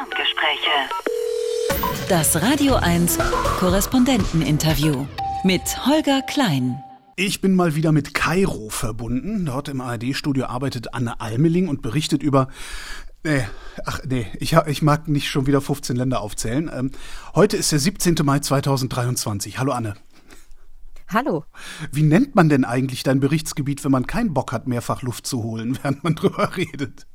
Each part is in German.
Ferngespräche. Das Radio 1 Korrespondenteninterview mit Holger Klein. Ich bin mal wieder mit Kairo verbunden. Dort im ARD-Studio arbeitet Anne Almeling und berichtet über. Nee, ach nee, ich, ich mag nicht schon wieder 15 Länder aufzählen. Ähm, heute ist der 17. Mai 2023. Hallo Anne. Hallo. Wie nennt man denn eigentlich dein Berichtsgebiet, wenn man keinen Bock hat, mehrfach Luft zu holen, während man drüber redet?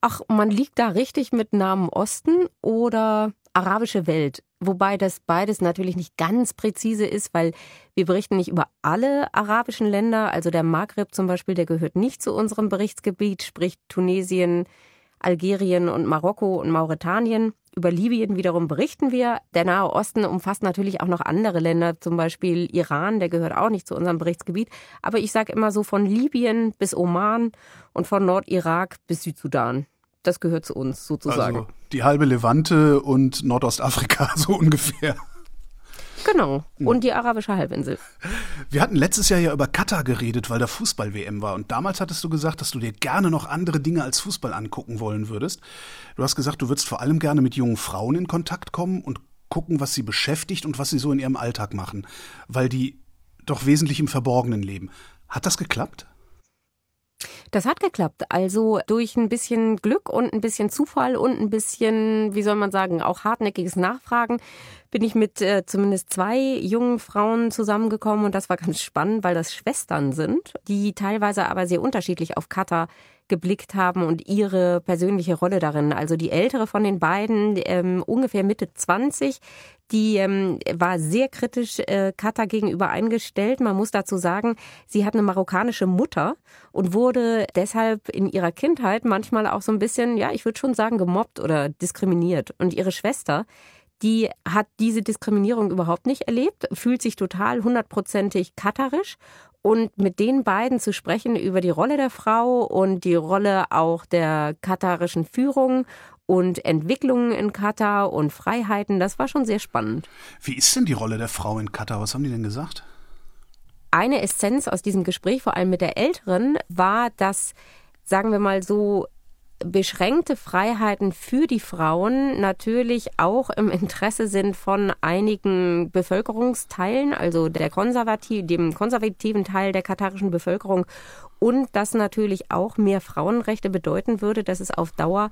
Ach, man liegt da richtig mit Namen Osten oder arabische Welt. Wobei das beides natürlich nicht ganz präzise ist, weil wir berichten nicht über alle arabischen Länder. Also der Maghreb zum Beispiel, der gehört nicht zu unserem Berichtsgebiet, sprich Tunesien, Algerien und Marokko und Mauretanien. Über Libyen wiederum berichten wir. Der Nahe Osten umfasst natürlich auch noch andere Länder, zum Beispiel Iran, der gehört auch nicht zu unserem Berichtsgebiet. Aber ich sage immer so von Libyen bis Oman und von Nordirak bis Südsudan das gehört zu uns sozusagen. Also die halbe Levante und Nordostafrika so ungefähr. Genau. Und die arabische Halbinsel. Wir hatten letztes Jahr ja über Katar geredet, weil da Fußball-WM war. Und damals hattest du gesagt, dass du dir gerne noch andere Dinge als Fußball angucken wollen würdest. Du hast gesagt, du würdest vor allem gerne mit jungen Frauen in Kontakt kommen und gucken, was sie beschäftigt und was sie so in ihrem Alltag machen. Weil die doch wesentlich im Verborgenen leben. Hat das geklappt? Das hat geklappt. Also durch ein bisschen Glück und ein bisschen Zufall und ein bisschen, wie soll man sagen, auch hartnäckiges Nachfragen bin ich mit äh, zumindest zwei jungen Frauen zusammengekommen und das war ganz spannend, weil das Schwestern sind, die teilweise aber sehr unterschiedlich auf Katar geblickt haben und ihre persönliche Rolle darin. Also die ältere von den beiden, ähm, ungefähr Mitte 20, die ähm, war sehr kritisch äh, Katar gegenüber eingestellt. Man muss dazu sagen, sie hat eine marokkanische Mutter und wurde deshalb in ihrer Kindheit manchmal auch so ein bisschen, ja, ich würde schon sagen, gemobbt oder diskriminiert. Und ihre Schwester, die hat diese Diskriminierung überhaupt nicht erlebt, fühlt sich total hundertprozentig katarisch und mit den beiden zu sprechen über die Rolle der Frau und die Rolle auch der katarischen Führung und Entwicklungen in Katar und Freiheiten, das war schon sehr spannend. Wie ist denn die Rolle der Frau in Katar? Was haben die denn gesagt? Eine Essenz aus diesem Gespräch, vor allem mit der Älteren, war, dass, sagen wir mal so, beschränkte Freiheiten für die Frauen natürlich auch im Interesse sind von einigen Bevölkerungsteilen, also der konservativ, dem konservativen Teil der katarischen Bevölkerung und das natürlich auch mehr Frauenrechte bedeuten würde, dass es auf Dauer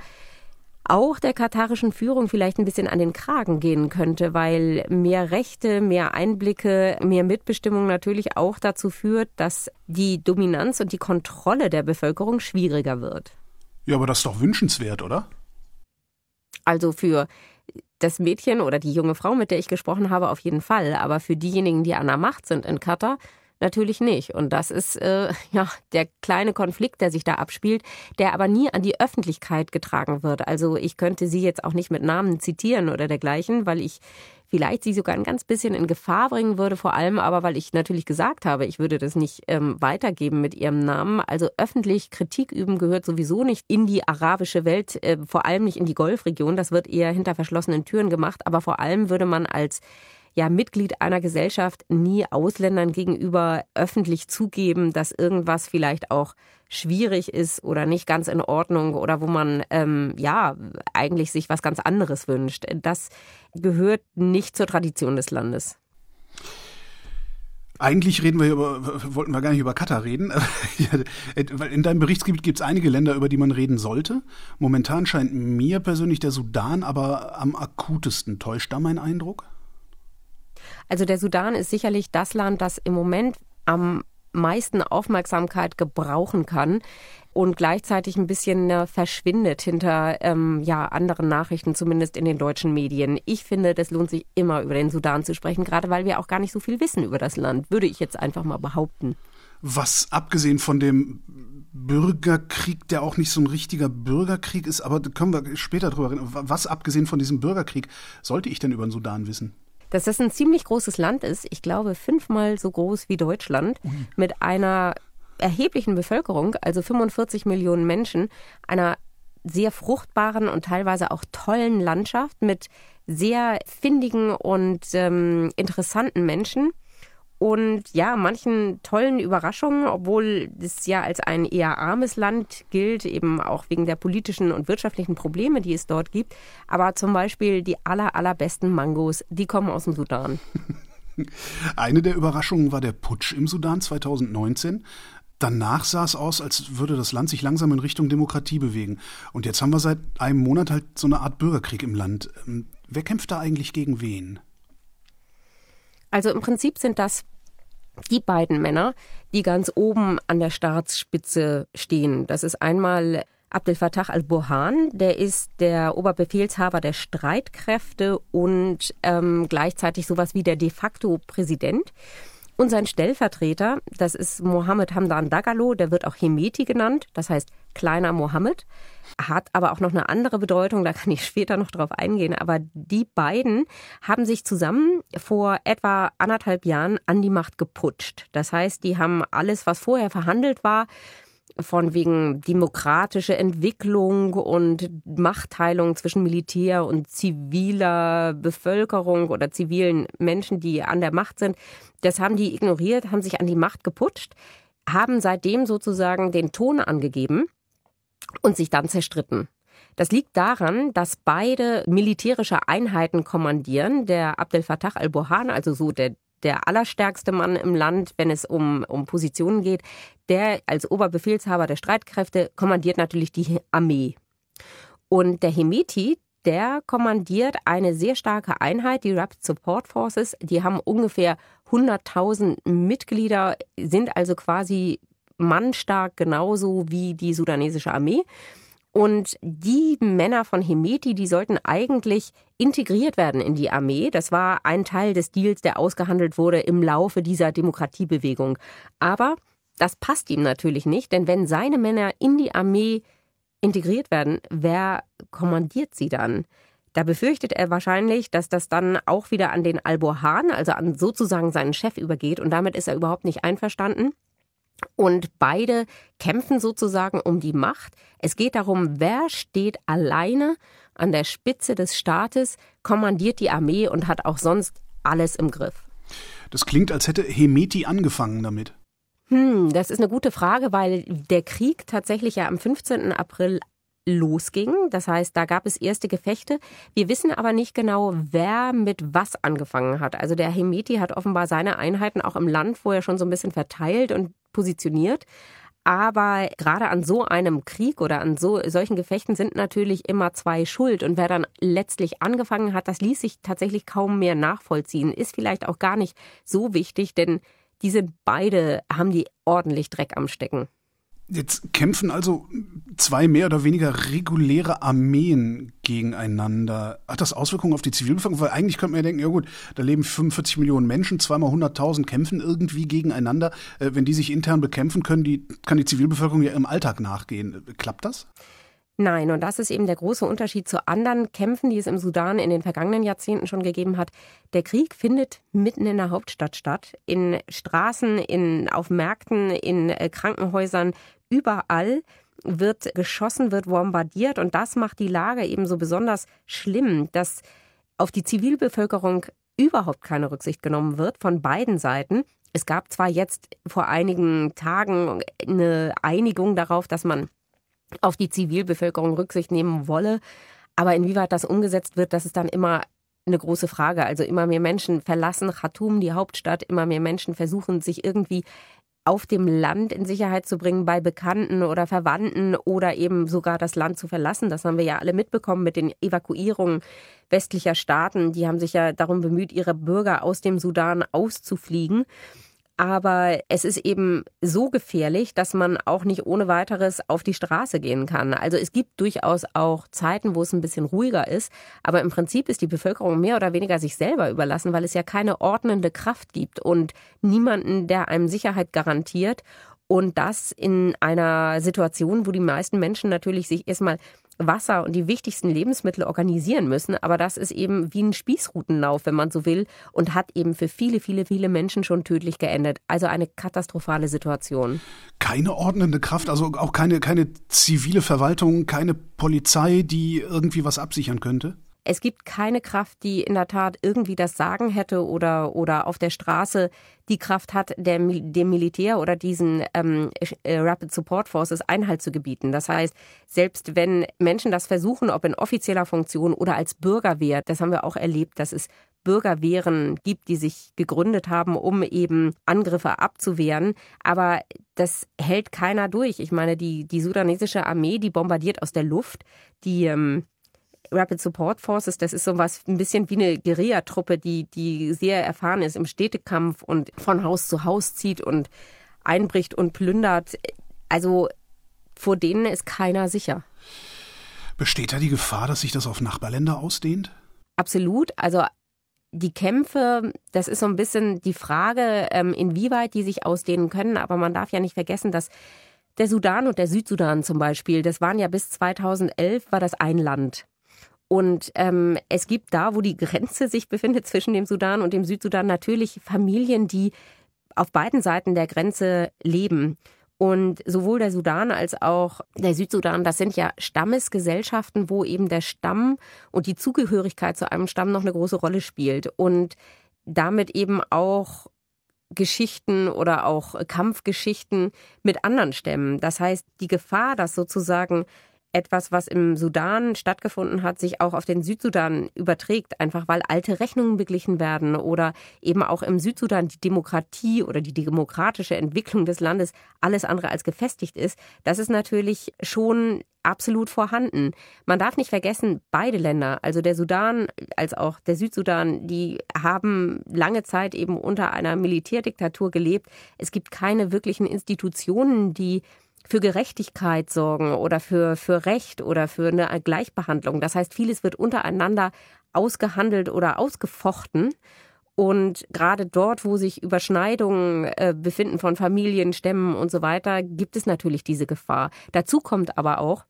auch der katarischen Führung vielleicht ein bisschen an den Kragen gehen könnte, weil mehr Rechte, mehr Einblicke, mehr Mitbestimmung natürlich auch dazu führt, dass die Dominanz und die Kontrolle der Bevölkerung schwieriger wird. Ja, aber das ist doch wünschenswert, oder? Also für das Mädchen oder die junge Frau, mit der ich gesprochen habe, auf jeden Fall. Aber für diejenigen, die an der Macht sind in Katar, Natürlich nicht. Und das ist äh, ja der kleine Konflikt, der sich da abspielt, der aber nie an die Öffentlichkeit getragen wird. Also ich könnte sie jetzt auch nicht mit Namen zitieren oder dergleichen, weil ich vielleicht sie sogar ein ganz bisschen in Gefahr bringen würde, vor allem aber, weil ich natürlich gesagt habe, ich würde das nicht ähm, weitergeben mit ihrem Namen. Also öffentlich Kritik üben gehört sowieso nicht in die arabische Welt, äh, vor allem nicht in die Golfregion. Das wird eher hinter verschlossenen Türen gemacht. Aber vor allem würde man als ja Mitglied einer Gesellschaft nie Ausländern gegenüber öffentlich zugeben, dass irgendwas vielleicht auch schwierig ist oder nicht ganz in Ordnung oder wo man ähm, ja eigentlich sich was ganz anderes wünscht. Das gehört nicht zur Tradition des Landes. Eigentlich reden wir über, wollten wir gar nicht über Katar reden. In deinem Berichtsgebiet gibt es einige Länder, über die man reden sollte. Momentan scheint mir persönlich der Sudan aber am akutesten. Täuscht da mein Eindruck? Also der Sudan ist sicherlich das Land, das im Moment am meisten Aufmerksamkeit gebrauchen kann und gleichzeitig ein bisschen äh, verschwindet hinter ähm, ja, anderen Nachrichten, zumindest in den deutschen Medien. Ich finde, das lohnt sich immer über den Sudan zu sprechen, gerade weil wir auch gar nicht so viel wissen über das Land, würde ich jetzt einfach mal behaupten. Was abgesehen von dem Bürgerkrieg, der auch nicht so ein richtiger Bürgerkrieg ist, aber da können wir später drüber reden. Was abgesehen von diesem Bürgerkrieg sollte ich denn über den Sudan wissen? Dass das ein ziemlich großes Land ist. Ich glaube, fünfmal so groß wie Deutschland, mit einer erheblichen Bevölkerung, also 45 Millionen Menschen, einer sehr fruchtbaren und teilweise auch tollen Landschaft mit sehr findigen und ähm, interessanten Menschen und ja, manchen tollen Überraschungen, obwohl es ja als ein eher armes Land gilt, eben auch wegen der politischen und wirtschaftlichen Probleme, die es dort gibt. Aber zum Beispiel die aller, allerbesten Mangos, die kommen aus dem Sudan. Eine der Überraschungen war der Putsch im Sudan 2019. Danach sah es aus, als würde das Land sich langsam in Richtung Demokratie bewegen. Und jetzt haben wir seit einem Monat halt so eine Art Bürgerkrieg im Land. Ähm, wer kämpft da eigentlich gegen wen? Also im Prinzip sind das die beiden Männer, die ganz oben an der Staatsspitze stehen. Das ist einmal Abdel Fattah al-Burhan, der ist der Oberbefehlshaber der Streitkräfte und ähm, gleichzeitig sowas wie der de facto Präsident. Und sein Stellvertreter, das ist Mohammed Hamdan Dagalo, der wird auch Hemeti genannt, das heißt kleiner Mohammed, hat aber auch noch eine andere Bedeutung, da kann ich später noch drauf eingehen. Aber die beiden haben sich zusammen vor etwa anderthalb Jahren an die Macht geputscht. Das heißt, die haben alles, was vorher verhandelt war, von wegen demokratische Entwicklung und Machtteilung zwischen Militär und ziviler Bevölkerung oder zivilen Menschen, die an der Macht sind. Das haben die ignoriert, haben sich an die Macht geputscht, haben seitdem sozusagen den Ton angegeben und sich dann zerstritten. Das liegt daran, dass beide militärische Einheiten kommandieren. Der Abdel Fattah al-Burhan, also so der der allerstärkste Mann im Land, wenn es um, um Positionen geht, der als Oberbefehlshaber der Streitkräfte kommandiert natürlich die Armee. Und der Hemeti, der kommandiert eine sehr starke Einheit, die Rapid Support Forces. Die haben ungefähr 100.000 Mitglieder, sind also quasi mannstark genauso wie die sudanesische Armee. Und die Männer von Hemeti, die sollten eigentlich integriert werden in die Armee. Das war ein Teil des Deals, der ausgehandelt wurde im Laufe dieser Demokratiebewegung. Aber das passt ihm natürlich nicht, denn wenn seine Männer in die Armee integriert werden, wer kommandiert sie dann? Da befürchtet er wahrscheinlich, dass das dann auch wieder an den Albohan, also an sozusagen seinen Chef übergeht und damit ist er überhaupt nicht einverstanden. Und beide kämpfen sozusagen um die Macht. Es geht darum, wer steht alleine an der Spitze des Staates, kommandiert die Armee und hat auch sonst alles im Griff. Das klingt, als hätte Hemeti angefangen damit. Hm, das ist eine gute Frage, weil der Krieg tatsächlich ja am 15. April losging. Das heißt, da gab es erste Gefechte. Wir wissen aber nicht genau, wer mit was angefangen hat. Also der Hemeti hat offenbar seine Einheiten auch im Land vorher schon so ein bisschen verteilt und positioniert. Aber gerade an so einem Krieg oder an so solchen Gefechten sind natürlich immer zwei schuld. Und wer dann letztlich angefangen hat, das ließ sich tatsächlich kaum mehr nachvollziehen. Ist vielleicht auch gar nicht so wichtig, denn diese beide haben die ordentlich Dreck am Stecken. Jetzt kämpfen also zwei mehr oder weniger reguläre Armeen gegeneinander. Hat das Auswirkungen auf die Zivilbevölkerung? Weil eigentlich könnte man ja denken, ja gut, da leben 45 Millionen Menschen, zweimal 100.000 kämpfen irgendwie gegeneinander. Äh, wenn die sich intern bekämpfen können, die, kann die Zivilbevölkerung ja im Alltag nachgehen. Klappt das? Nein, und das ist eben der große Unterschied zu anderen Kämpfen, die es im Sudan in den vergangenen Jahrzehnten schon gegeben hat. Der Krieg findet mitten in der Hauptstadt statt, in Straßen, in, auf Märkten, in äh, Krankenhäusern, überall wird geschossen, wird bombardiert und das macht die Lage eben so besonders schlimm, dass auf die Zivilbevölkerung überhaupt keine Rücksicht genommen wird von beiden Seiten. Es gab zwar jetzt vor einigen Tagen eine Einigung darauf, dass man auf die Zivilbevölkerung Rücksicht nehmen wolle. Aber inwieweit das umgesetzt wird, das ist dann immer eine große Frage. Also immer mehr Menschen verlassen Khartoum, die Hauptstadt, immer mehr Menschen versuchen sich irgendwie auf dem Land in Sicherheit zu bringen bei Bekannten oder Verwandten oder eben sogar das Land zu verlassen. Das haben wir ja alle mitbekommen mit den Evakuierungen westlicher Staaten. Die haben sich ja darum bemüht, ihre Bürger aus dem Sudan auszufliegen. Aber es ist eben so gefährlich, dass man auch nicht ohne weiteres auf die Straße gehen kann. Also es gibt durchaus auch Zeiten, wo es ein bisschen ruhiger ist. Aber im Prinzip ist die Bevölkerung mehr oder weniger sich selber überlassen, weil es ja keine ordnende Kraft gibt und niemanden, der einem Sicherheit garantiert. Und das in einer Situation, wo die meisten Menschen natürlich sich erstmal Wasser und die wichtigsten Lebensmittel organisieren müssen. Aber das ist eben wie ein Spießrutenlauf, wenn man so will, und hat eben für viele, viele, viele Menschen schon tödlich geendet. Also eine katastrophale Situation. Keine ordnende Kraft, also auch keine, keine zivile Verwaltung, keine Polizei, die irgendwie was absichern könnte? Es gibt keine Kraft, die in der Tat irgendwie das Sagen hätte oder, oder auf der Straße die Kraft hat, der, dem Militär oder diesen ähm, äh, Rapid Support Forces Einhalt zu gebieten. Das heißt, selbst wenn Menschen das versuchen, ob in offizieller Funktion oder als Bürgerwehr, das haben wir auch erlebt, dass es Bürgerwehren gibt, die sich gegründet haben, um eben Angriffe abzuwehren. Aber das hält keiner durch. Ich meine, die, die sudanesische Armee, die bombardiert aus der Luft. Die ähm, Rapid Support Forces, das ist so was ein bisschen wie eine Guerillatruppe, die, die sehr erfahren ist im Städtekampf und von Haus zu Haus zieht und einbricht und plündert. Also vor denen ist keiner sicher. Besteht da die Gefahr, dass sich das auf Nachbarländer ausdehnt? Absolut. Also die Kämpfe, das ist so ein bisschen die Frage, ähm, inwieweit die sich ausdehnen können. Aber man darf ja nicht vergessen, dass der Sudan und der Südsudan zum Beispiel, das waren ja bis 2011, war das ein Land. Und ähm, es gibt da, wo die Grenze sich befindet zwischen dem Sudan und dem Südsudan, natürlich Familien, die auf beiden Seiten der Grenze leben. Und sowohl der Sudan als auch der Südsudan, das sind ja Stammesgesellschaften, wo eben der Stamm und die Zugehörigkeit zu einem Stamm noch eine große Rolle spielt und damit eben auch Geschichten oder auch Kampfgeschichten mit anderen Stämmen. Das heißt, die Gefahr, dass sozusagen etwas, was im Sudan stattgefunden hat, sich auch auf den Südsudan überträgt, einfach weil alte Rechnungen beglichen werden oder eben auch im Südsudan die Demokratie oder die demokratische Entwicklung des Landes alles andere als gefestigt ist, das ist natürlich schon absolut vorhanden. Man darf nicht vergessen, beide Länder, also der Sudan als auch der Südsudan, die haben lange Zeit eben unter einer Militärdiktatur gelebt. Es gibt keine wirklichen Institutionen, die für Gerechtigkeit sorgen oder für, für Recht oder für eine Gleichbehandlung. Das heißt, vieles wird untereinander ausgehandelt oder ausgefochten. Und gerade dort, wo sich Überschneidungen äh, befinden von Familien, Stämmen und so weiter, gibt es natürlich diese Gefahr. Dazu kommt aber auch,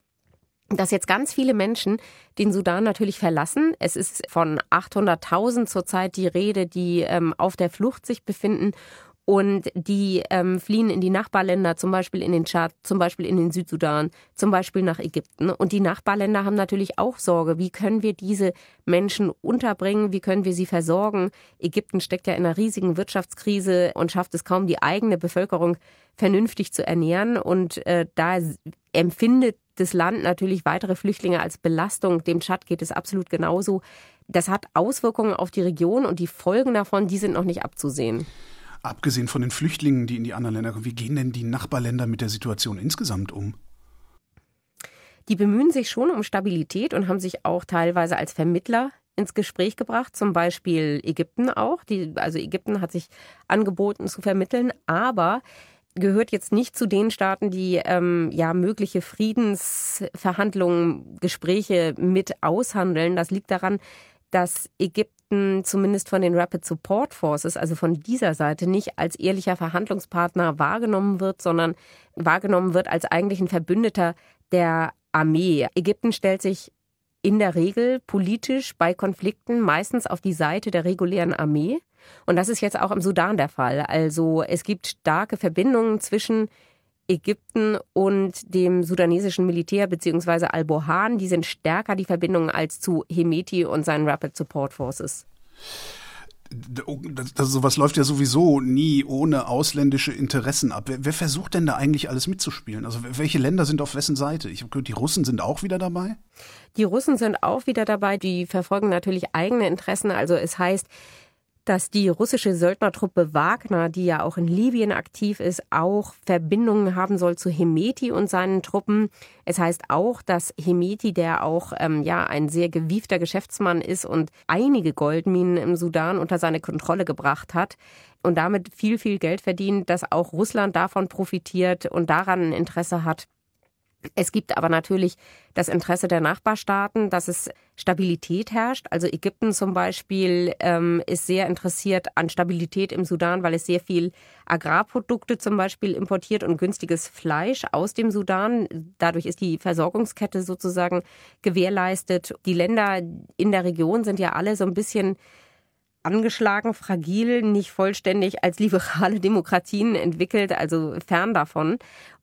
dass jetzt ganz viele Menschen den Sudan natürlich verlassen. Es ist von 800.000 zurzeit die Rede, die ähm, auf der Flucht sich befinden und die ähm, fliehen in die Nachbarländer, zum Beispiel in den Tschad, zum Beispiel in den Südsudan, zum Beispiel nach Ägypten. Und die Nachbarländer haben natürlich auch Sorge, wie können wir diese Menschen unterbringen, wie können wir sie versorgen. Ägypten steckt ja in einer riesigen Wirtschaftskrise und schafft es kaum, die eigene Bevölkerung vernünftig zu ernähren. Und äh, da empfindet das Land natürlich weitere Flüchtlinge als Belastung. Dem Tschad geht es absolut genauso. Das hat Auswirkungen auf die Region und die Folgen davon, die sind noch nicht abzusehen. Abgesehen von den Flüchtlingen, die in die anderen Länder kommen, wie gehen denn die Nachbarländer mit der Situation insgesamt um? Die bemühen sich schon um Stabilität und haben sich auch teilweise als Vermittler ins Gespräch gebracht, zum Beispiel Ägypten auch. Die, also Ägypten hat sich angeboten zu vermitteln, aber gehört jetzt nicht zu den Staaten, die ähm, ja mögliche Friedensverhandlungen, Gespräche mit aushandeln. Das liegt daran, dass Ägypten zumindest von den Rapid Support Forces, also von dieser Seite, nicht als ehrlicher Verhandlungspartner wahrgenommen wird, sondern wahrgenommen wird als eigentlich ein Verbündeter der Armee. Ägypten stellt sich in der Regel politisch bei Konflikten meistens auf die Seite der regulären Armee. Und das ist jetzt auch im Sudan der Fall. Also es gibt starke Verbindungen zwischen Ägypten und dem sudanesischen Militär bzw. Al-Bohan, die sind stärker die Verbindungen als zu Hemeti und seinen Rapid Support Forces. Das, das, sowas läuft ja sowieso nie ohne ausländische Interessen ab. Wer, wer, versucht denn da eigentlich alles mitzuspielen? Also welche Länder sind auf wessen Seite? Ich habe gehört, die Russen sind auch wieder dabei. Die Russen sind auch wieder dabei. Die verfolgen natürlich eigene Interessen. Also es heißt, dass die russische Söldnertruppe Wagner, die ja auch in Libyen aktiv ist, auch Verbindungen haben soll zu Hemeti und seinen Truppen. Es heißt auch, dass Hemeti, der auch ähm, ja ein sehr gewiefter Geschäftsmann ist und einige Goldminen im Sudan unter seine Kontrolle gebracht hat und damit viel, viel Geld verdient, dass auch Russland davon profitiert und daran ein Interesse hat. Es gibt aber natürlich das Interesse der Nachbarstaaten, dass es Stabilität herrscht. Also Ägypten zum Beispiel ähm, ist sehr interessiert an Stabilität im Sudan, weil es sehr viel Agrarprodukte zum Beispiel importiert und günstiges Fleisch aus dem Sudan. Dadurch ist die Versorgungskette sozusagen gewährleistet. Die Länder in der Region sind ja alle so ein bisschen angeschlagen, fragil, nicht vollständig als liberale Demokratien entwickelt, also fern davon.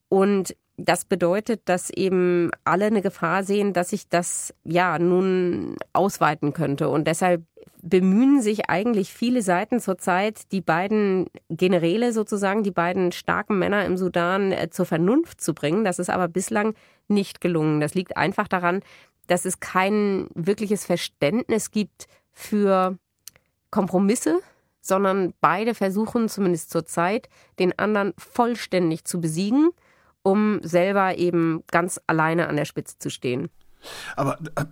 Und das bedeutet, dass eben alle eine Gefahr sehen, dass sich das ja nun ausweiten könnte. Und deshalb bemühen sich eigentlich viele Seiten zurzeit, die beiden Generäle sozusagen, die beiden starken Männer im Sudan äh, zur Vernunft zu bringen. Das ist aber bislang nicht gelungen. Das liegt einfach daran, dass es kein wirkliches Verständnis gibt für Kompromisse, sondern beide versuchen zumindest zurzeit, den anderen vollständig zu besiegen um selber eben ganz alleine an der Spitze zu stehen. Aber äh,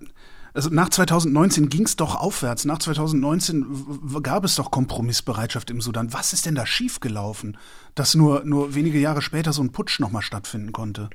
also nach 2019 ging es doch aufwärts. Nach 2019 gab es doch Kompromissbereitschaft im Sudan. Was ist denn da schiefgelaufen, dass nur, nur wenige Jahre später so ein Putsch nochmal stattfinden konnte?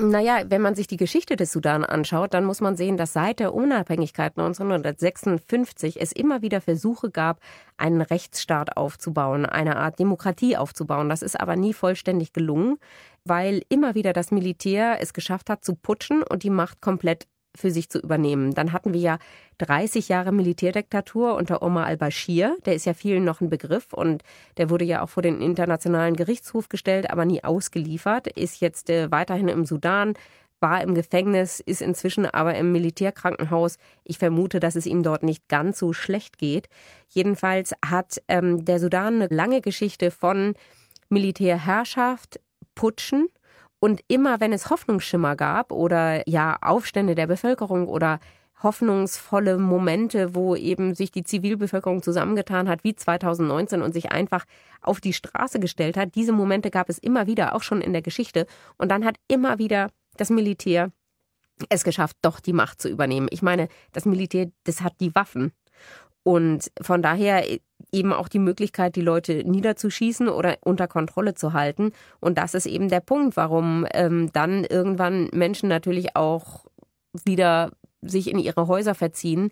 Naja, wenn man sich die Geschichte des Sudan anschaut, dann muss man sehen, dass seit der Unabhängigkeit 1956 es immer wieder Versuche gab, einen Rechtsstaat aufzubauen, eine Art Demokratie aufzubauen. Das ist aber nie vollständig gelungen, weil immer wieder das Militär es geschafft hat zu putschen und die Macht komplett für sich zu übernehmen. Dann hatten wir ja 30 Jahre Militärdiktatur unter Omar al-Bashir. Der ist ja vielen noch ein Begriff und der wurde ja auch vor den Internationalen Gerichtshof gestellt, aber nie ausgeliefert. Ist jetzt äh, weiterhin im Sudan, war im Gefängnis, ist inzwischen aber im Militärkrankenhaus. Ich vermute, dass es ihm dort nicht ganz so schlecht geht. Jedenfalls hat ähm, der Sudan eine lange Geschichte von Militärherrschaft, Putschen und immer wenn es Hoffnungsschimmer gab oder ja Aufstände der Bevölkerung oder hoffnungsvolle Momente, wo eben sich die Zivilbevölkerung zusammengetan hat, wie 2019 und sich einfach auf die Straße gestellt hat. Diese Momente gab es immer wieder, auch schon in der Geschichte. Und dann hat immer wieder das Militär es geschafft, doch die Macht zu übernehmen. Ich meine, das Militär, das hat die Waffen. Und von daher eben auch die Möglichkeit, die Leute niederzuschießen oder unter Kontrolle zu halten. Und das ist eben der Punkt, warum ähm, dann irgendwann Menschen natürlich auch wieder sich in ihre Häuser verziehen.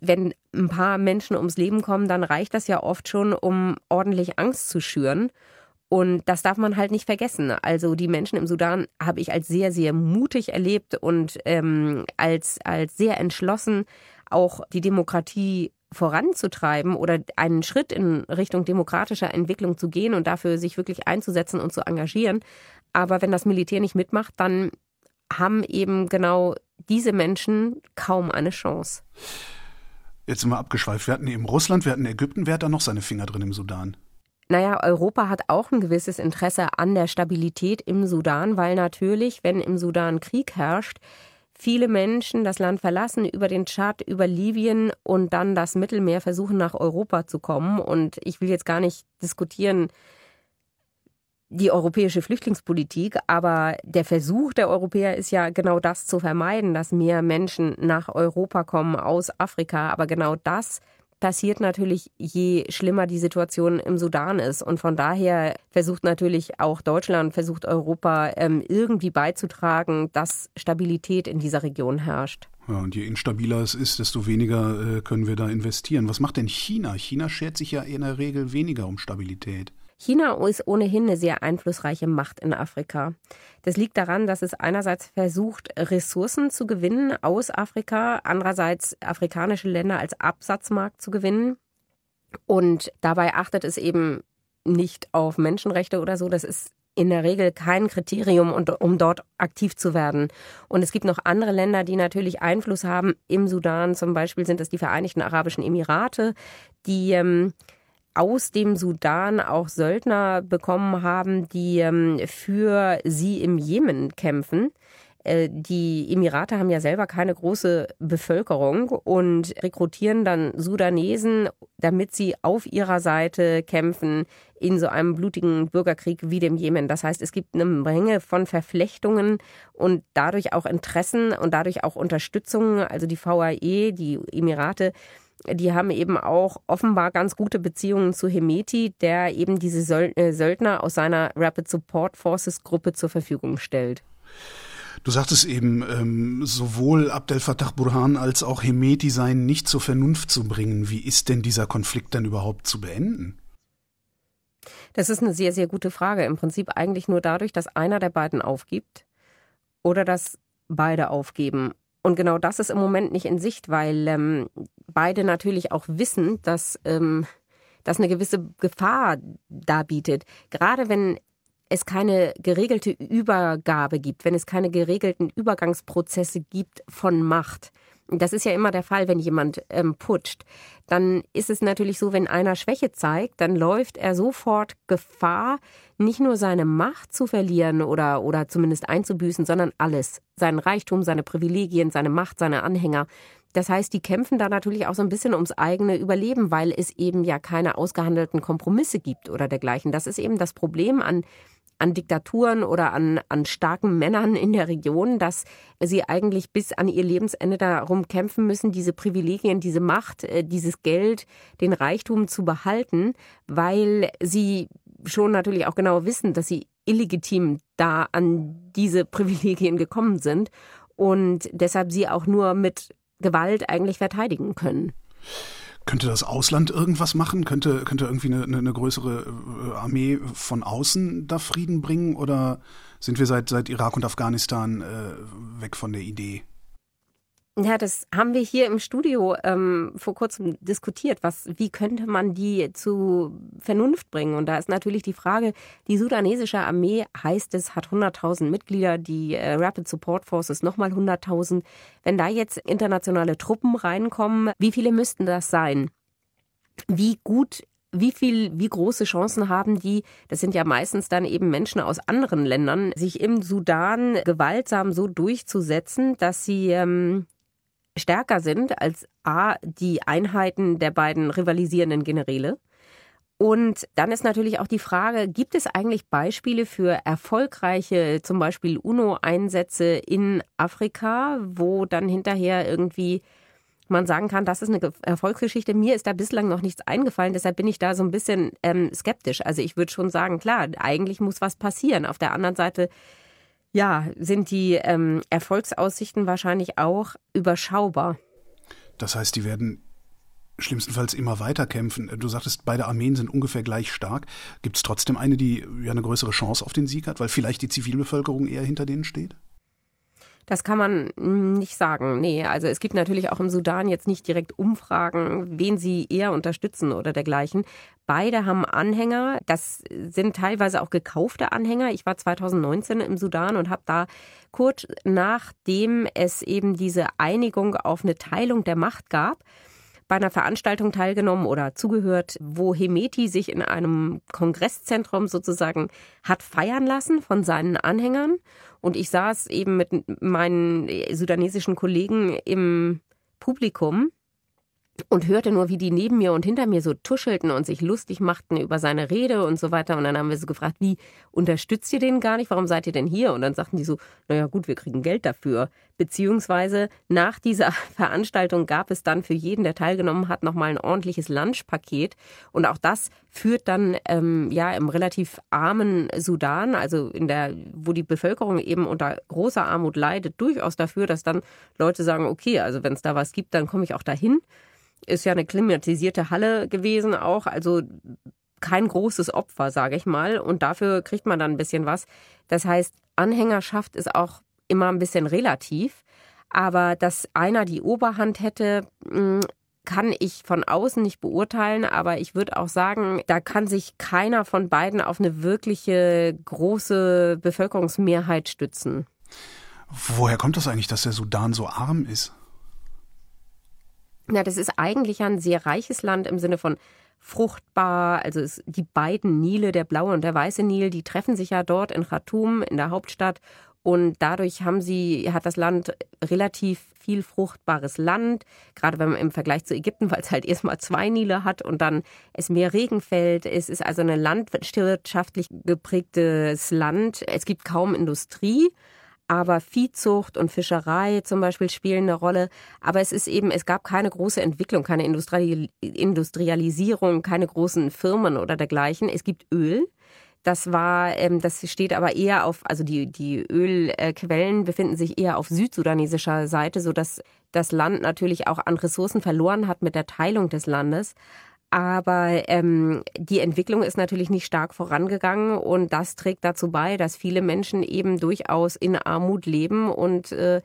Wenn ein paar Menschen ums Leben kommen, dann reicht das ja oft schon, um ordentlich Angst zu schüren. Und das darf man halt nicht vergessen. Also die Menschen im Sudan habe ich als sehr, sehr mutig erlebt und ähm, als, als sehr entschlossen, auch die Demokratie voranzutreiben oder einen Schritt in Richtung demokratischer Entwicklung zu gehen und dafür sich wirklich einzusetzen und zu engagieren. Aber wenn das Militär nicht mitmacht, dann haben eben genau diese Menschen kaum eine Chance. Jetzt sind wir abgeschweift. Wir hatten eben Russland, wir hatten Ägypten. Wer hat da noch seine Finger drin im Sudan? Naja, Europa hat auch ein gewisses Interesse an der Stabilität im Sudan, weil natürlich, wenn im Sudan Krieg herrscht, viele Menschen das Land verlassen, über den Tschad, über Libyen und dann das Mittelmeer versuchen, nach Europa zu kommen. Und ich will jetzt gar nicht diskutieren, die europäische Flüchtlingspolitik, aber der Versuch der Europäer ist ja genau das zu vermeiden, dass mehr Menschen nach Europa kommen aus Afrika. Aber genau das passiert natürlich, je schlimmer die Situation im Sudan ist. Und von daher versucht natürlich auch Deutschland, versucht Europa ähm, irgendwie beizutragen, dass Stabilität in dieser Region herrscht. Ja, und je instabiler es ist, desto weniger äh, können wir da investieren. Was macht denn China? China schert sich ja in der Regel weniger um Stabilität. China ist ohnehin eine sehr einflussreiche Macht in Afrika. Das liegt daran, dass es einerseits versucht, Ressourcen zu gewinnen aus Afrika, andererseits afrikanische Länder als Absatzmarkt zu gewinnen. Und dabei achtet es eben nicht auf Menschenrechte oder so. Das ist in der Regel kein Kriterium, um dort aktiv zu werden. Und es gibt noch andere Länder, die natürlich Einfluss haben. Im Sudan zum Beispiel sind es die Vereinigten Arabischen Emirate, die ähm, aus dem Sudan auch Söldner bekommen haben, die ähm, für sie im Jemen kämpfen. Äh, die Emirate haben ja selber keine große Bevölkerung und rekrutieren dann Sudanesen, damit sie auf ihrer Seite kämpfen in so einem blutigen Bürgerkrieg wie dem Jemen. Das heißt, es gibt eine Menge von Verflechtungen und dadurch auch Interessen und dadurch auch Unterstützung. Also die VAE, die Emirate, die haben eben auch offenbar ganz gute Beziehungen zu Hemeti, der eben diese äh, Söldner aus seiner Rapid Support Forces Gruppe zur Verfügung stellt. Du sagtest eben, ähm, sowohl Abdel Fattah Burhan als auch Hemeti seien nicht zur Vernunft zu bringen. Wie ist denn dieser Konflikt dann überhaupt zu beenden? Das ist eine sehr, sehr gute Frage. Im Prinzip eigentlich nur dadurch, dass einer der beiden aufgibt oder dass beide aufgeben. Und genau das ist im Moment nicht in Sicht, weil ähm, beide natürlich auch wissen, dass ähm, das eine gewisse Gefahr darbietet. Gerade wenn es keine geregelte Übergabe gibt, wenn es keine geregelten Übergangsprozesse gibt von Macht, das ist ja immer der Fall, wenn jemand ähm, putscht, dann ist es natürlich so, wenn einer Schwäche zeigt, dann läuft er sofort Gefahr, nicht nur seine Macht zu verlieren oder, oder zumindest einzubüßen, sondern alles. Seinen Reichtum, seine Privilegien, seine Macht, seine Anhänger. Das heißt, die kämpfen da natürlich auch so ein bisschen ums eigene Überleben, weil es eben ja keine ausgehandelten Kompromisse gibt oder dergleichen. Das ist eben das Problem an an Diktaturen oder an, an starken Männern in der Region, dass sie eigentlich bis an ihr Lebensende darum kämpfen müssen, diese Privilegien, diese Macht, äh, dieses Geld, den Reichtum zu behalten, weil sie schon natürlich auch genau wissen, dass sie illegitim da an diese Privilegien gekommen sind und deshalb sie auch nur mit Gewalt eigentlich verteidigen können. Könnte das Ausland irgendwas machen? Könnte, könnte irgendwie eine, eine größere äh, Armee von außen da Frieden bringen? Oder sind wir seit, seit Irak und Afghanistan äh, weg von der Idee? Ja, das haben wir hier im Studio ähm, vor kurzem diskutiert. Was, wie könnte man die zu Vernunft bringen? Und da ist natürlich die Frage, die sudanesische Armee heißt es, hat 100.000 Mitglieder, die äh, Rapid Support Forces nochmal 100.000. Wenn da jetzt internationale Truppen reinkommen, wie viele müssten das sein? Wie gut wie viel, wie große Chancen haben die, das sind ja meistens dann eben Menschen aus anderen Ländern, sich im Sudan gewaltsam so durchzusetzen, dass sie ähm, stärker sind als A, die Einheiten der beiden rivalisierenden Generäle. Und dann ist natürlich auch die Frage, gibt es eigentlich Beispiele für erfolgreiche, zum Beispiel UNO-Einsätze in Afrika, wo dann hinterher irgendwie man sagen kann, das ist eine Erfolgsgeschichte. Mir ist da bislang noch nichts eingefallen, deshalb bin ich da so ein bisschen ähm, skeptisch. Also ich würde schon sagen, klar, eigentlich muss was passieren. Auf der anderen Seite ja, sind die ähm, Erfolgsaussichten wahrscheinlich auch überschaubar. Das heißt, die werden schlimmstenfalls immer weiter kämpfen. Du sagtest, beide Armeen sind ungefähr gleich stark. Gibt es trotzdem eine, die ja eine größere Chance auf den Sieg hat, weil vielleicht die Zivilbevölkerung eher hinter denen steht? Das kann man nicht sagen. Nee, also es gibt natürlich auch im Sudan jetzt nicht direkt Umfragen, wen sie eher unterstützen oder dergleichen. Beide haben Anhänger. Das sind teilweise auch gekaufte Anhänger. Ich war 2019 im Sudan und habe da kurz nachdem es eben diese Einigung auf eine Teilung der Macht gab, bei einer Veranstaltung teilgenommen oder zugehört, wo Hemeti sich in einem Kongresszentrum sozusagen hat feiern lassen von seinen Anhängern. Und ich saß eben mit meinen sudanesischen Kollegen im Publikum und hörte nur, wie die neben mir und hinter mir so tuschelten und sich lustig machten über seine Rede und so weiter. Und dann haben wir so gefragt, wie unterstützt ihr den gar nicht? Warum seid ihr denn hier? Und dann sagten die so, naja gut, wir kriegen Geld dafür. Beziehungsweise nach dieser Veranstaltung gab es dann für jeden, der teilgenommen hat, nochmal ein ordentliches Lunchpaket. Und auch das führt dann ähm, ja im relativ armen Sudan, also in der, wo die Bevölkerung eben unter großer Armut leidet, durchaus dafür, dass dann Leute sagen, okay, also wenn es da was gibt, dann komme ich auch dahin ist ja eine klimatisierte Halle gewesen auch, also kein großes Opfer, sage ich mal. Und dafür kriegt man dann ein bisschen was. Das heißt, Anhängerschaft ist auch immer ein bisschen relativ. Aber dass einer die Oberhand hätte, hm, kann ich von außen nicht beurteilen, aber ich würde auch sagen, da kann sich keiner von beiden auf eine wirkliche große Bevölkerungsmehrheit stützen. Woher kommt das eigentlich, dass der Sudan so arm ist? Ja, das ist eigentlich ein sehr reiches Land im Sinne von fruchtbar. Also es, die beiden Nile, der blaue und der weiße Nil, die treffen sich ja dort in Khartoum, in der Hauptstadt. Und dadurch haben sie, hat das Land relativ viel fruchtbares Land, gerade wenn man im Vergleich zu Ägypten, weil es halt erstmal zwei Nile hat und dann es mehr Regen fällt. Es ist also ein landwirtschaftlich geprägtes Land. Es gibt kaum Industrie aber Viehzucht und Fischerei zum Beispiel spielen eine Rolle. Aber es ist eben, es gab keine große Entwicklung, keine Industrialisierung, keine großen Firmen oder dergleichen. Es gibt Öl. Das war, ähm, das steht aber eher auf, also die, die Ölquellen befinden sich eher auf südsudanesischer Seite, so dass das Land natürlich auch an Ressourcen verloren hat mit der Teilung des Landes. Aber ähm, die Entwicklung ist natürlich nicht stark vorangegangen und das trägt dazu bei, dass viele Menschen eben durchaus in Armut leben und äh,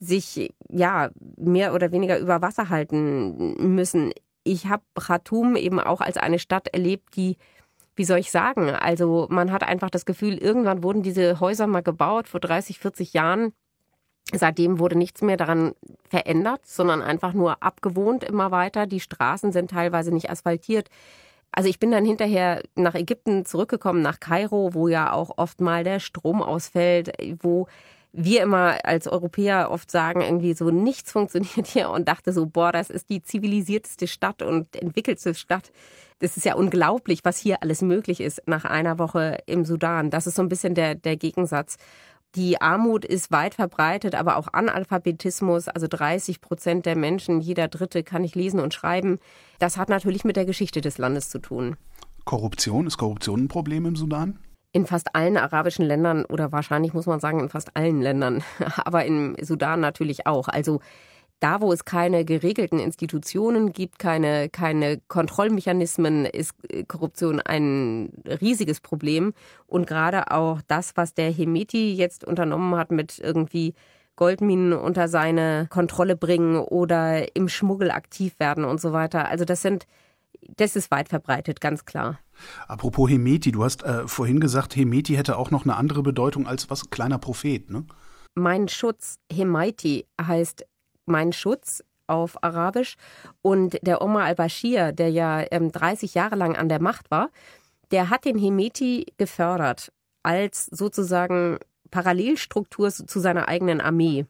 sich ja mehr oder weniger über Wasser halten müssen. Ich habe Khartoum eben auch als eine Stadt erlebt, die wie soll ich sagen? Also man hat einfach das Gefühl, irgendwann wurden diese Häuser mal gebaut vor 30, 40 Jahren. Seitdem wurde nichts mehr daran verändert, sondern einfach nur abgewohnt immer weiter. Die Straßen sind teilweise nicht asphaltiert. Also ich bin dann hinterher nach Ägypten zurückgekommen, nach Kairo, wo ja auch oft mal der Strom ausfällt, wo wir immer als Europäer oft sagen, irgendwie so nichts funktioniert hier und dachte so, boah, das ist die zivilisierteste Stadt und entwickelste Stadt. Das ist ja unglaublich, was hier alles möglich ist nach einer Woche im Sudan. Das ist so ein bisschen der, der Gegensatz. Die Armut ist weit verbreitet, aber auch Analphabetismus, also 30 Prozent der Menschen, jeder Dritte kann nicht lesen und schreiben. Das hat natürlich mit der Geschichte des Landes zu tun. Korruption, ist Korruption ein Problem im Sudan? In fast allen arabischen Ländern oder wahrscheinlich muss man sagen in fast allen Ländern, aber im Sudan natürlich auch. Also da, wo es keine geregelten Institutionen gibt, keine, keine Kontrollmechanismen, ist Korruption ein riesiges Problem. Und gerade auch das, was der Hemeti jetzt unternommen hat mit irgendwie Goldminen unter seine Kontrolle bringen oder im Schmuggel aktiv werden und so weiter. Also das sind, das ist weit verbreitet, ganz klar. Apropos Hemeti, du hast äh, vorhin gesagt, Hemeti hätte auch noch eine andere Bedeutung als was kleiner Prophet, ne? Mein Schutz, Hemaiti, heißt mein Schutz auf Arabisch. Und der Omar al-Bashir, der ja ähm, 30 Jahre lang an der Macht war, der hat den Hemeti gefördert als sozusagen Parallelstruktur zu seiner eigenen Armee.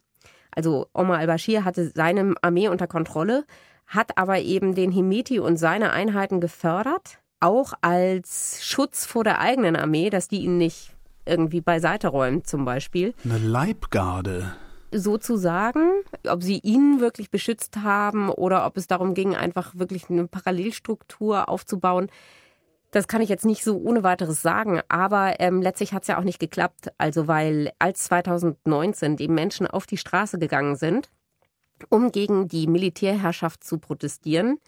Also Omar al-Bashir hatte seine Armee unter Kontrolle, hat aber eben den Hemeti und seine Einheiten gefördert, auch als Schutz vor der eigenen Armee, dass die ihn nicht irgendwie beiseite räumt zum Beispiel. Eine Leibgarde sozusagen, ob sie ihn wirklich beschützt haben oder ob es darum ging, einfach wirklich eine Parallelstruktur aufzubauen. Das kann ich jetzt nicht so ohne weiteres sagen, aber ähm, letztlich hat es ja auch nicht geklappt. Also weil als 2019 die Menschen auf die Straße gegangen sind, um gegen die Militärherrschaft zu protestieren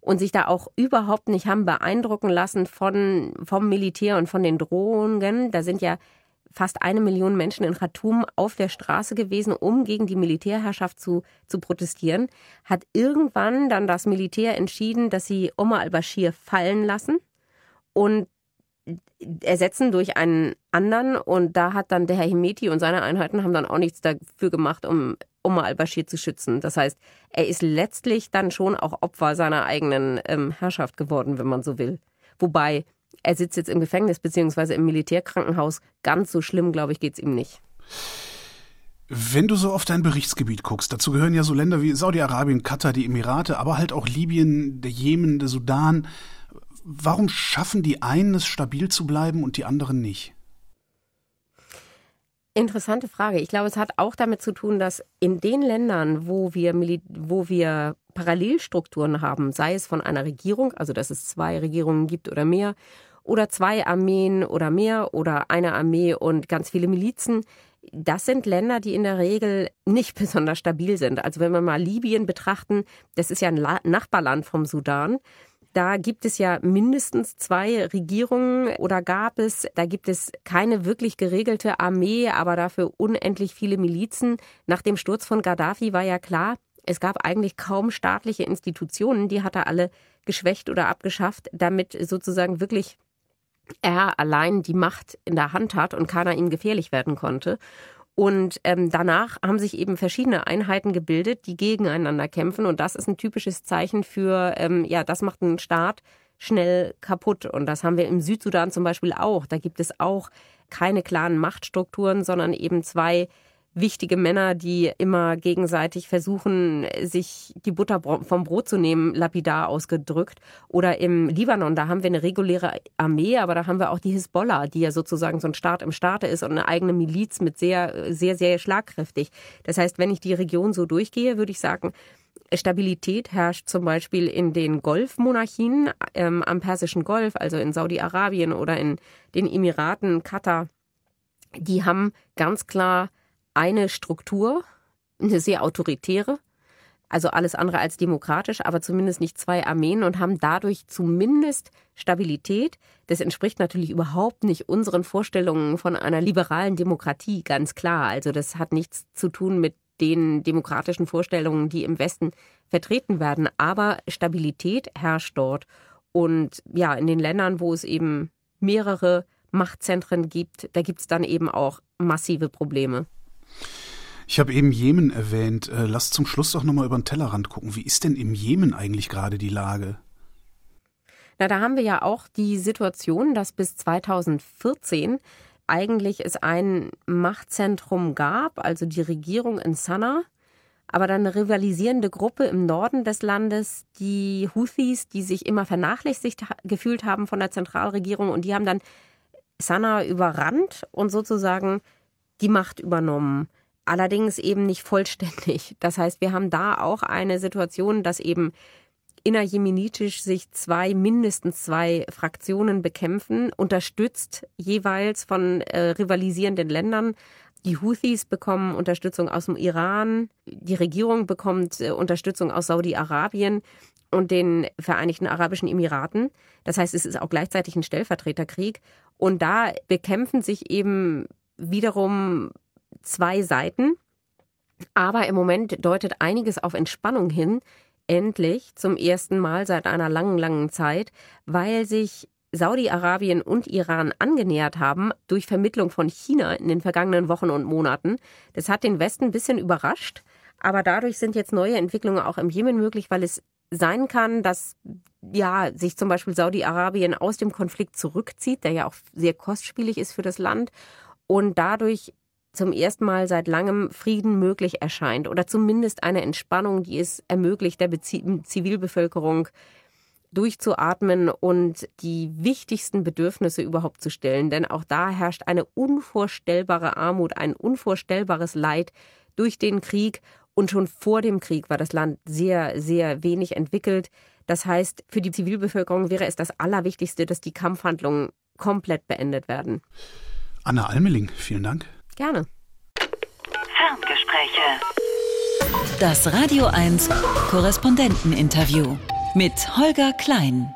und sich da auch überhaupt nicht haben beeindrucken lassen von vom Militär und von den Drohungen. Da sind ja fast eine Million Menschen in Khartoum auf der Straße gewesen, um gegen die Militärherrschaft zu, zu protestieren, hat irgendwann dann das Militär entschieden, dass sie Omar al-Bashir fallen lassen und ersetzen durch einen anderen. Und da hat dann der Herr Hemeti und seine Einheiten haben dann auch nichts dafür gemacht, um Omar al-Bashir zu schützen. Das heißt, er ist letztlich dann schon auch Opfer seiner eigenen ähm, Herrschaft geworden, wenn man so will. Wobei er sitzt jetzt im Gefängnis beziehungsweise im Militärkrankenhaus. Ganz so schlimm, glaube ich, geht es ihm nicht. Wenn du so auf dein Berichtsgebiet guckst, dazu gehören ja so Länder wie Saudi-Arabien, Katar, die Emirate, aber halt auch Libyen, der Jemen, der Sudan. Warum schaffen die einen es stabil zu bleiben und die anderen nicht? Interessante Frage. Ich glaube, es hat auch damit zu tun, dass in den Ländern, wo wir, wo wir Parallelstrukturen haben, sei es von einer Regierung, also dass es zwei Regierungen gibt oder mehr, oder zwei Armeen oder mehr oder eine Armee und ganz viele Milizen. Das sind Länder, die in der Regel nicht besonders stabil sind. Also wenn wir mal Libyen betrachten, das ist ja ein Nachbarland vom Sudan. Da gibt es ja mindestens zwei Regierungen oder gab es. Da gibt es keine wirklich geregelte Armee, aber dafür unendlich viele Milizen. Nach dem Sturz von Gaddafi war ja klar, es gab eigentlich kaum staatliche Institutionen, die hat er alle geschwächt oder abgeschafft, damit sozusagen wirklich er allein die Macht in der Hand hat und keiner ihm gefährlich werden konnte. Und ähm, danach haben sich eben verschiedene Einheiten gebildet, die gegeneinander kämpfen. Und das ist ein typisches Zeichen für, ähm, ja, das macht einen Staat schnell kaputt. Und das haben wir im Südsudan zum Beispiel auch. Da gibt es auch keine klaren Machtstrukturen, sondern eben zwei wichtige Männer, die immer gegenseitig versuchen, sich die Butter vom Brot zu nehmen, lapidar ausgedrückt. Oder im Libanon, da haben wir eine reguläre Armee, aber da haben wir auch die Hisbollah, die ja sozusagen so ein Staat im Staate ist und eine eigene Miliz mit sehr, sehr, sehr schlagkräftig. Das heißt, wenn ich die Region so durchgehe, würde ich sagen, Stabilität herrscht zum Beispiel in den Golfmonarchien ähm, am Persischen Golf, also in Saudi-Arabien oder in den Emiraten, Katar. Die haben ganz klar eine Struktur, eine sehr autoritäre, also alles andere als demokratisch, aber zumindest nicht zwei Armeen und haben dadurch zumindest Stabilität. Das entspricht natürlich überhaupt nicht unseren Vorstellungen von einer liberalen Demokratie, ganz klar. Also das hat nichts zu tun mit den demokratischen Vorstellungen, die im Westen vertreten werden. Aber Stabilität herrscht dort. Und ja, in den Ländern, wo es eben mehrere Machtzentren gibt, da gibt es dann eben auch massive Probleme. Ich habe eben Jemen erwähnt. Äh, lass zum Schluss doch nochmal über den Tellerrand gucken. Wie ist denn im Jemen eigentlich gerade die Lage? Na, da haben wir ja auch die Situation, dass bis 2014 eigentlich es ein Machtzentrum gab, also die Regierung in Sanaa, aber dann eine rivalisierende Gruppe im Norden des Landes, die Houthis, die sich immer vernachlässigt gefühlt haben von der Zentralregierung und die haben dann Sanaa überrannt und sozusagen die Macht übernommen. Allerdings eben nicht vollständig. Das heißt, wir haben da auch eine Situation, dass eben innerjemenitisch sich zwei, mindestens zwei Fraktionen bekämpfen, unterstützt jeweils von äh, rivalisierenden Ländern. Die Houthis bekommen Unterstützung aus dem Iran, die Regierung bekommt äh, Unterstützung aus Saudi-Arabien und den Vereinigten Arabischen Emiraten. Das heißt, es ist auch gleichzeitig ein Stellvertreterkrieg. Und da bekämpfen sich eben wiederum zwei Seiten. Aber im Moment deutet einiges auf Entspannung hin endlich zum ersten Mal seit einer langen, langen Zeit, weil sich Saudi-Arabien und Iran angenähert haben durch Vermittlung von China in den vergangenen Wochen und Monaten. Das hat den Westen ein bisschen überrascht, aber dadurch sind jetzt neue Entwicklungen auch im Jemen möglich, weil es sein kann, dass ja sich zum Beispiel Saudi-Arabien aus dem Konflikt zurückzieht, der ja auch sehr kostspielig ist für das Land und dadurch zum ersten Mal seit langem Frieden möglich erscheint oder zumindest eine Entspannung, die es ermöglicht, der Zivilbevölkerung durchzuatmen und die wichtigsten Bedürfnisse überhaupt zu stellen. Denn auch da herrscht eine unvorstellbare Armut, ein unvorstellbares Leid durch den Krieg. Und schon vor dem Krieg war das Land sehr, sehr wenig entwickelt. Das heißt, für die Zivilbevölkerung wäre es das Allerwichtigste, dass die Kampfhandlungen komplett beendet werden. Anna Almeling, vielen Dank. Gerne. Ferngespräche. Das Radio 1 Korrespondenteninterview mit Holger Klein.